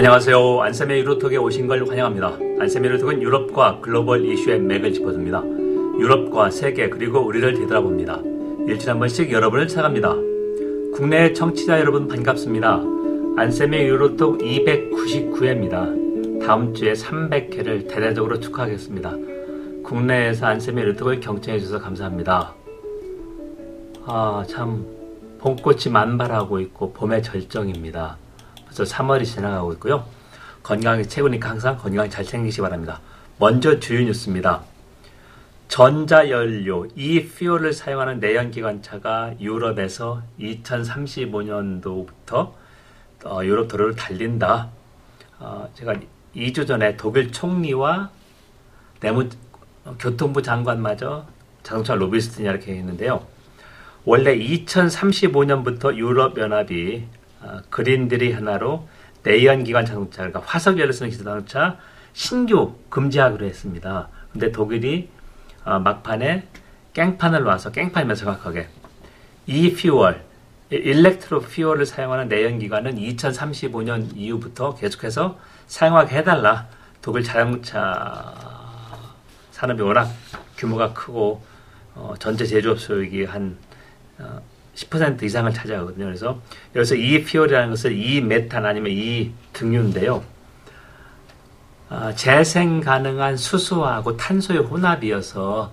안녕하세요. 안쌤의 유로톡에 오신 걸 환영합니다. 안쌤의 유로톡은 유럽과 글로벌 이슈의 맥을 짚어줍니다. 유럽과 세계 그리고 우리를 되돌아봅니다. 일주일에 한 번씩 여러분을 찾아갑니다. 국내 청취자 여러분 반갑습니다. 안쌤의 유로톡 299회입니다. 다음 주에 300회를 대대적으로 축하하겠습니다. 국내에서 안쌤의 유로톡을 경청해 주셔서 감사합니다. 아, 참 봄꽃이 만발하고 있고 봄의 절정입니다. 벌써 3월이 지나가고 있고요. 건강이 최고니까 항상 건강 잘 챙기시기 바랍니다. 먼저 주요 뉴스입니다. 전자연료 e-fuel을 사용하는 내연기관차가 유럽에서 2035년도부터 어, 유럽 도로를 달린다. 어, 제가 2주 전에 독일 총리와 내무 교통부 장관마저 자동차 로비스트냐 이렇게 했는데요. 원래 2035년부터 유럽연합이 어, Green Deal의 하나로 내연기관 자동차, 그러니까 화석연료 쓰는 자동차 신규 금지하기로 했습니다. 근데 독일이 어, 막판에 깽판을 놔서 깽판이면 정확하게 e-fuel, electro fuel을 사용하는 내연기관은 2035년 이후부터 계속해서 사용하게 해달라. 독일 자동차 산업이 워낙 규모가 크고 어, 전체 제조업 소득이 한 어, 10% 이상을 차지하거든요. 그래서 여기서 이 퓨얼이라는 것은 이 메탄 아니면 이 등유인데요. 어, 재생 가능한 수소하고 탄소의 혼합이어서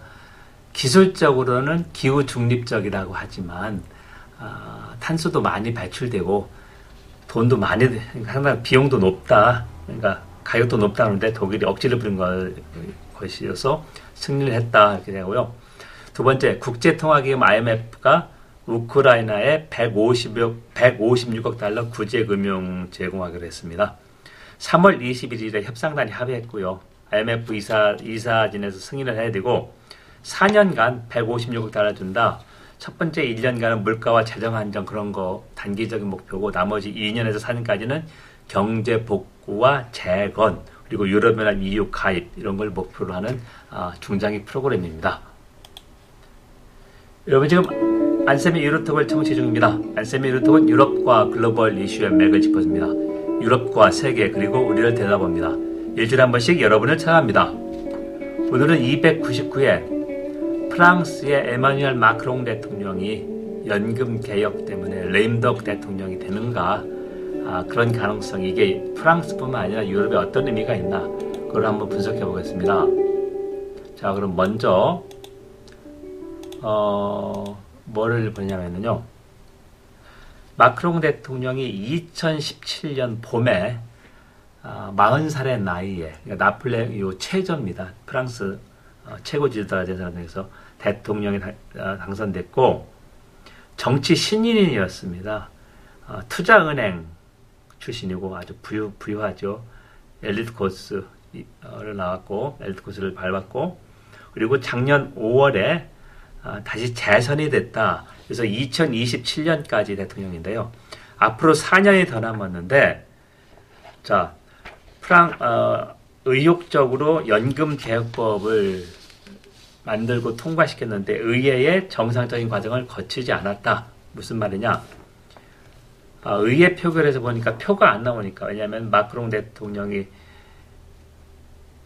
기술적으로는 기후 중립적이라고 하지만 어, 탄소도 많이 배출되고 돈도 많이 상당히 비용도 높다. 그러니까 가격도 높다는데 독일이 억지를 부린 것이어서 승리를 했다 이렇게 되고요. 두 번째 국제통화기금 IMF가 우크라이나에 150억, 156억 달러 구제금융 제공하기로 했습니다. 3월 21일에 협상단이 합의했고요. IMF 이사, 이사진에서 승인을 해야 되고 4년간 156억 달러 준다. 첫 번째 1년간은 물가와 재정 안정 그런 거 단기적인 목표고 나머지 2년에서 4년까지는 경제 복구와 재건 그리고 유럽연합 EU 가입 이런 걸 목표로 하는 아, 중장기 프로그램입니다. 여러분 지금 안쌤의 유로톡을 청취 중입니다. 안쌤의 유로톡은 유럽과 글로벌 이슈의 맥을 짚어줍니다. 유럽과 세계 그리고 우리를 대답합니다. 일주일에 한 번씩 여러분을 찾아갑니다. 오늘은 299회 프랑스의 에마뉴엘 마크롱 대통령이 연금 개혁 때문에 레임덕 대통령이 되는가 아, 그런 가능성 이게 프랑스뿐만 아니라 유럽에 어떤 의미가 있나 그걸 한번 분석해 보겠습니다. 자 그럼 먼저 어, 뭐를 보냐면요. 마크롱 대통령이 2017년 봄에 아, 40살의 나이에 그러니까 나폴레 요 최저입니다. 프랑스 어, 최고 지도자 대선에서 대통령이 다, 어, 당선됐고 정치 신인이었습니다. 어, 투자은행 출신이고 아주 부유, 부유하죠. 엘리트 코스를 나왔고 엘리트 코스를 밟았고 그리고 작년 5월에 아, 다시 재선이 됐다. 그래서 2027년까지 대통령인데요. 앞으로 4년이 더 남았는데, 자, 프랑, 어, 의욕적으로 연금 개혁법을 만들고 통과시켰는데 의회의 정상적인 과정을 거치지 않았다. 무슨 말이냐? 아, 의회 표결에서 보니까 표가 안 나오니까 왜냐하면 마크롱 대통령이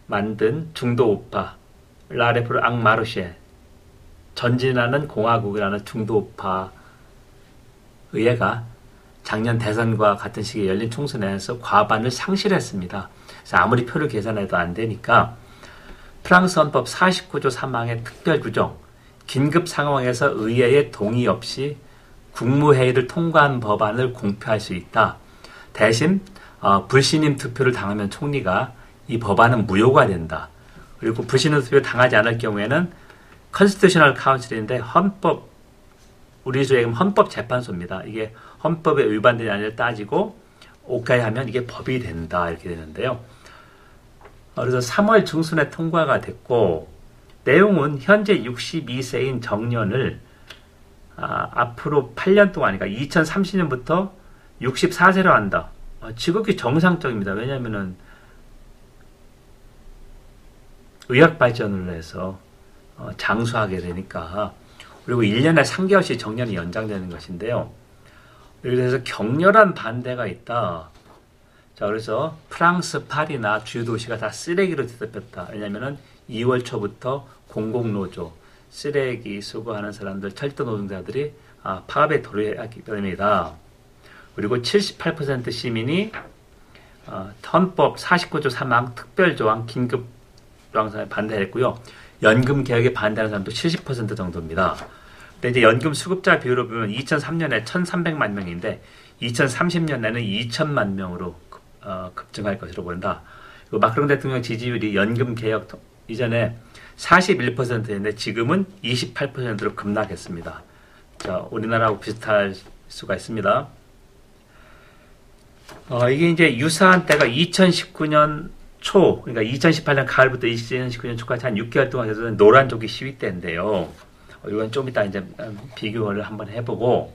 만든 중도 우파 라레프르 앙마르쉐 전진하는 공화국이라는 중도파 의회가 작년 대선과 같은 시기에 열린 총선에서 과반을 상실했습니다. 그래서 아무리 표를 계산해도 안 되니까 프랑스 헌법 49조 3항의 특별 규정, 긴급 상황에서 의회의 동의 없이 국무회의를 통과한 법안을 공표할 수 있다. 대신 어, 불신임 투표를 당하면 총리가 이 법안은 무효가 된다. 그리고 불신임 투표 당하지 않을 경우에는 Constitutional Council인데 헌법 우리 주의 헌법 재판소입니다. 이게 헌법에 위반되지 않을 따지고 오케이 하면 이게 법이 된다 이렇게 되는데요. 그래서 3월 중순에 통과가 됐고 내용은 현재 62세인 정년을 아, 앞으로 8년 동안 그러니까 2030년부터 64세로 한다. 어, 지극히 정상적입니다. 왜냐하면은 의학 발전을 해서 어, 장수하게 되니까 그리고 1년에 3개월씩 정년이 연장되는 것인데요. 그래서 격렬한 반대가 있다. 자, 자, 그래서 프랑스 파리나 주요 도시가 다 쓰레기로 뒤덮였다. 왜냐면은 2월 초부터 공공노조, 쓰레기 수거하는 사람들, 철도 노동자들이 아, 파업에 도래했기 때문이다. 그리고 78% 시민이 어, 헌법 49조 3항 특별조항 긴급 조항에 반대했고요. 연금 개혁에 반대하는 사람도 70% 정도입니다. 근데 이제 연금 수급자 비율을 보면 2003년에 1,300만 명인데 2030년에는 2천만 명으로 급, 어, 급증할 것으로 보인다. 마크롱 대통령 지지율이 연금 개혁 이전에 41%였는데 지금은 28%로 급락했습니다. 자, 우리나라하고 비슷할 수가 있습니다. 어, 이게 이제 유사한 때가 2019년 초, 그러니까 2018년 가을부터 2019년 초까지 한 6개월 동안 해서 노란조기 시위 때인데요. 어, 이건 좀 이따 이제 음, 비교를 한번 해보고,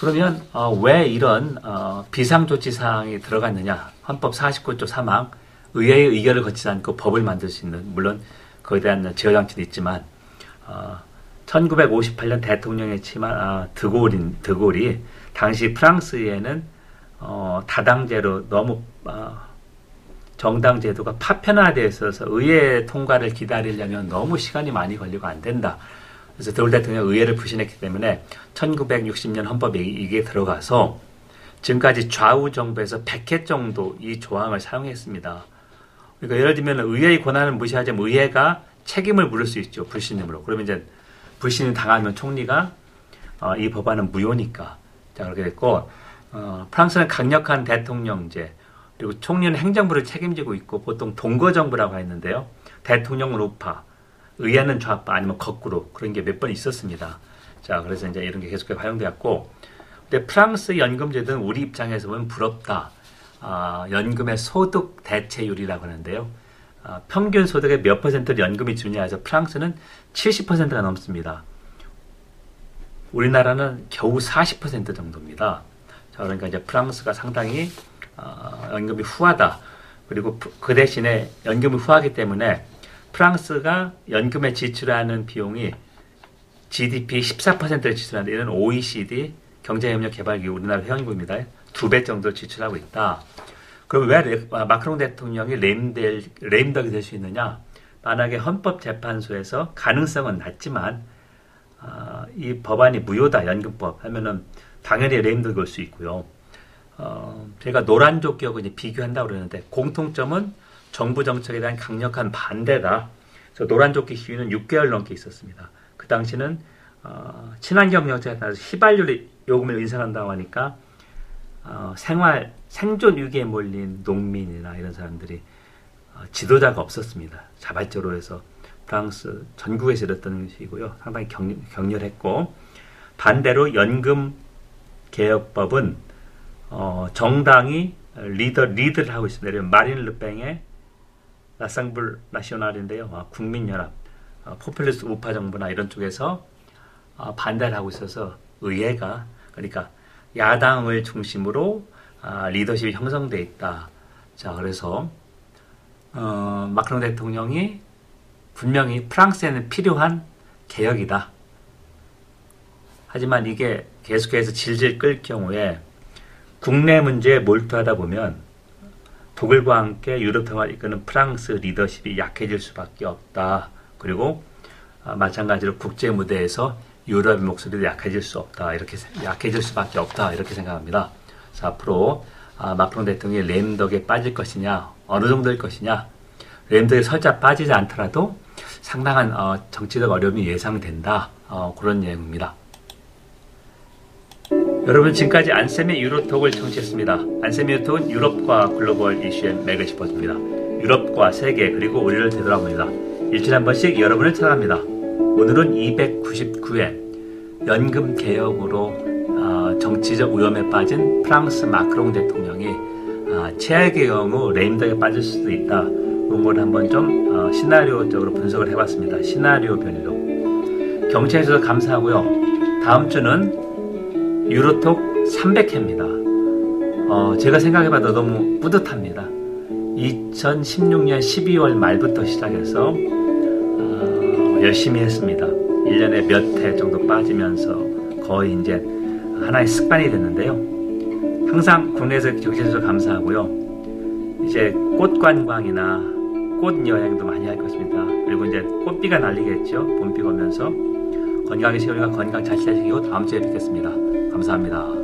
그러면 어, 왜 이런 어, 비상조치 사항이 들어갔느냐? 헌법 49조 3항 의회의 의결을 거치지 않고 법을 만들 수 있는 물론 거기에 대한 제어 장치도 있지만 어, 1958년 대통령의 치마 아, 드골인 드골이 당시 프랑스에는 어, 다당제로 너무 어, 정당 제도가 파편화되어 있어서 의회 통과를 기다리려면 너무 시간이 많이 걸리고 안 된다. 그래서 드골 대통령 의회를 부신했기 때문에 1960년 헌법에 이게 들어가서 지금까지 좌우 정부에서 100회 정도 이 조항을 사용했습니다. 그러니까 예를 들면 의회의 권한을 무시하자면 의회가 책임을 물을 수 있죠. 불신임으로. 그러면 이제 불신을 당하면 총리가 어, 이 법안은 무효니까. 자, 그렇게 됐고, 어, 프랑스는 강력한 대통령제, 그리고 총리는 행정부를 책임지고 있고, 보통 동거정부라고 했는데요. 대통령은 우파, 의회는 좌파, 아니면 거꾸로 그런 게 몇 번 있었습니다. 자, 그래서 이제 이런 게 계속 활용되었고, 근데 프랑스 연금제도는 우리 입장에서 보면 부럽다. 아, 연금의 소득 대체율이라고 하는데요. 아, 평균 소득의 몇 퍼센트를 연금이 주냐 해서 프랑스는 70%가 넘습니다. 우리나라는 겨우 40% 정도입니다. 자, 그러니까 이제 프랑스가 상당히 어, 연금이 후하다. 그리고 그 대신에 연금이 후하기 때문에 프랑스가 연금에 지출하는 비용이 GDP 14%를 지출하는데 이는 OECD 경제협력 개발기구 우리나라 회원국입니다. 두 배 정도 지출하고 있다. 그럼 왜 마크롱 대통령이 레임델, 레임덕이 될 수 있느냐? 만약에 헌법재판소에서 가능성은 낮지만 어, 이 법안이 무효다 연금법 하면은 당연히 레임덕이 올 수 있고요. 어, 노란족 기업을 이제 비교한다고 그러는데 공통점은 정부 정책에 대한 강력한 반대다. 그래서 노란조끼 시위는 6개월 넘게 있었습니다. 그 당시는 어, 친환경 정책에 따라서 휘발유 요금을 인상한다고 하니까 어, 생활 생존 위기에 몰린 농민이나 이런 사람들이 어, 지도자가 없었습니다. 자발적으로 해서 프랑스 전국에서 일었던 것이고요. 상당히 격, 격렬했고 반대로 연금 개혁법은 어, 정당이 리더 리드를 하고 있습니다. 마린 르팽의 라상불 나시오날인데요. 아, 국민연합, 아, 포퓰리스트 우파 정부나 이런 쪽에서 아, 반대를 하고 있어서 의회가 그러니까 야당을 중심으로 아, 리더십이 형성돼 있다. 자 그래서 어, 마크롱 대통령이 분명히 프랑스에는 필요한 개혁이다. 하지만 이게 계속해서 질질 끌 경우에 국내 문제에 몰두하다 보면 독일과 함께 유럽 평화를 이끄는 프랑스 리더십이 약해질 수밖에 없다. 그리고 아, 마찬가지로 국제 무대에서 유럽의 목소리도 약해질 수 없다. 이렇게 약해질 수밖에 없다. 이렇게 생각합니다. 그래서 앞으로 아, 마크롱 대통령이 램덕에 빠질 것이냐, 어느 정도일 것이냐, 램덕에 살짝 빠지지 않더라도 상당한 어, 정치적 어려움이 예상된다. 어, 그런 내용입니다. 여러분 지금까지 안쌤의 유로톡을 청취했습니다. 안쌤의 유로톡은 유럽과 글로벌 이슈의 맥을 짚어줍니다. 유럽과 세계 그리고 우리를 되돌아봅니다. 일주일에 한 번씩 여러분을 찾아갑니다. 오늘은 299회 연금 개혁으로 어, 정치적 위험에 빠진 프랑스 마크롱 대통령이 어, 최악의 경우 레임덕에 빠질 수도 있다. 걸 한번 좀 어, 시나리오적으로 분석을 해봤습니다. 시나리오 별로. 경찰에서도 감사하고요. 다음 주는 유로톡 300회입니다. 어, 제가 생각해봐도 너무 뿌듯합니다. 2016년 12월 말부터 시작해서 어, 열심히 했습니다. 1년에 몇 회 정도 빠지면서 거의 이제 하나의 습관이 됐는데요. 항상 국내에서 경제해 주셔서 감사하고요. 이제 꽃 관광이나 꽃 여행도 많이 할 것입니다. 그리고 이제 꽃비가 날리겠죠. 봄비가 오면서 건강히 세우니까 건강 잘 지내시고 다음 주에 뵙겠습니다. 감사합니다.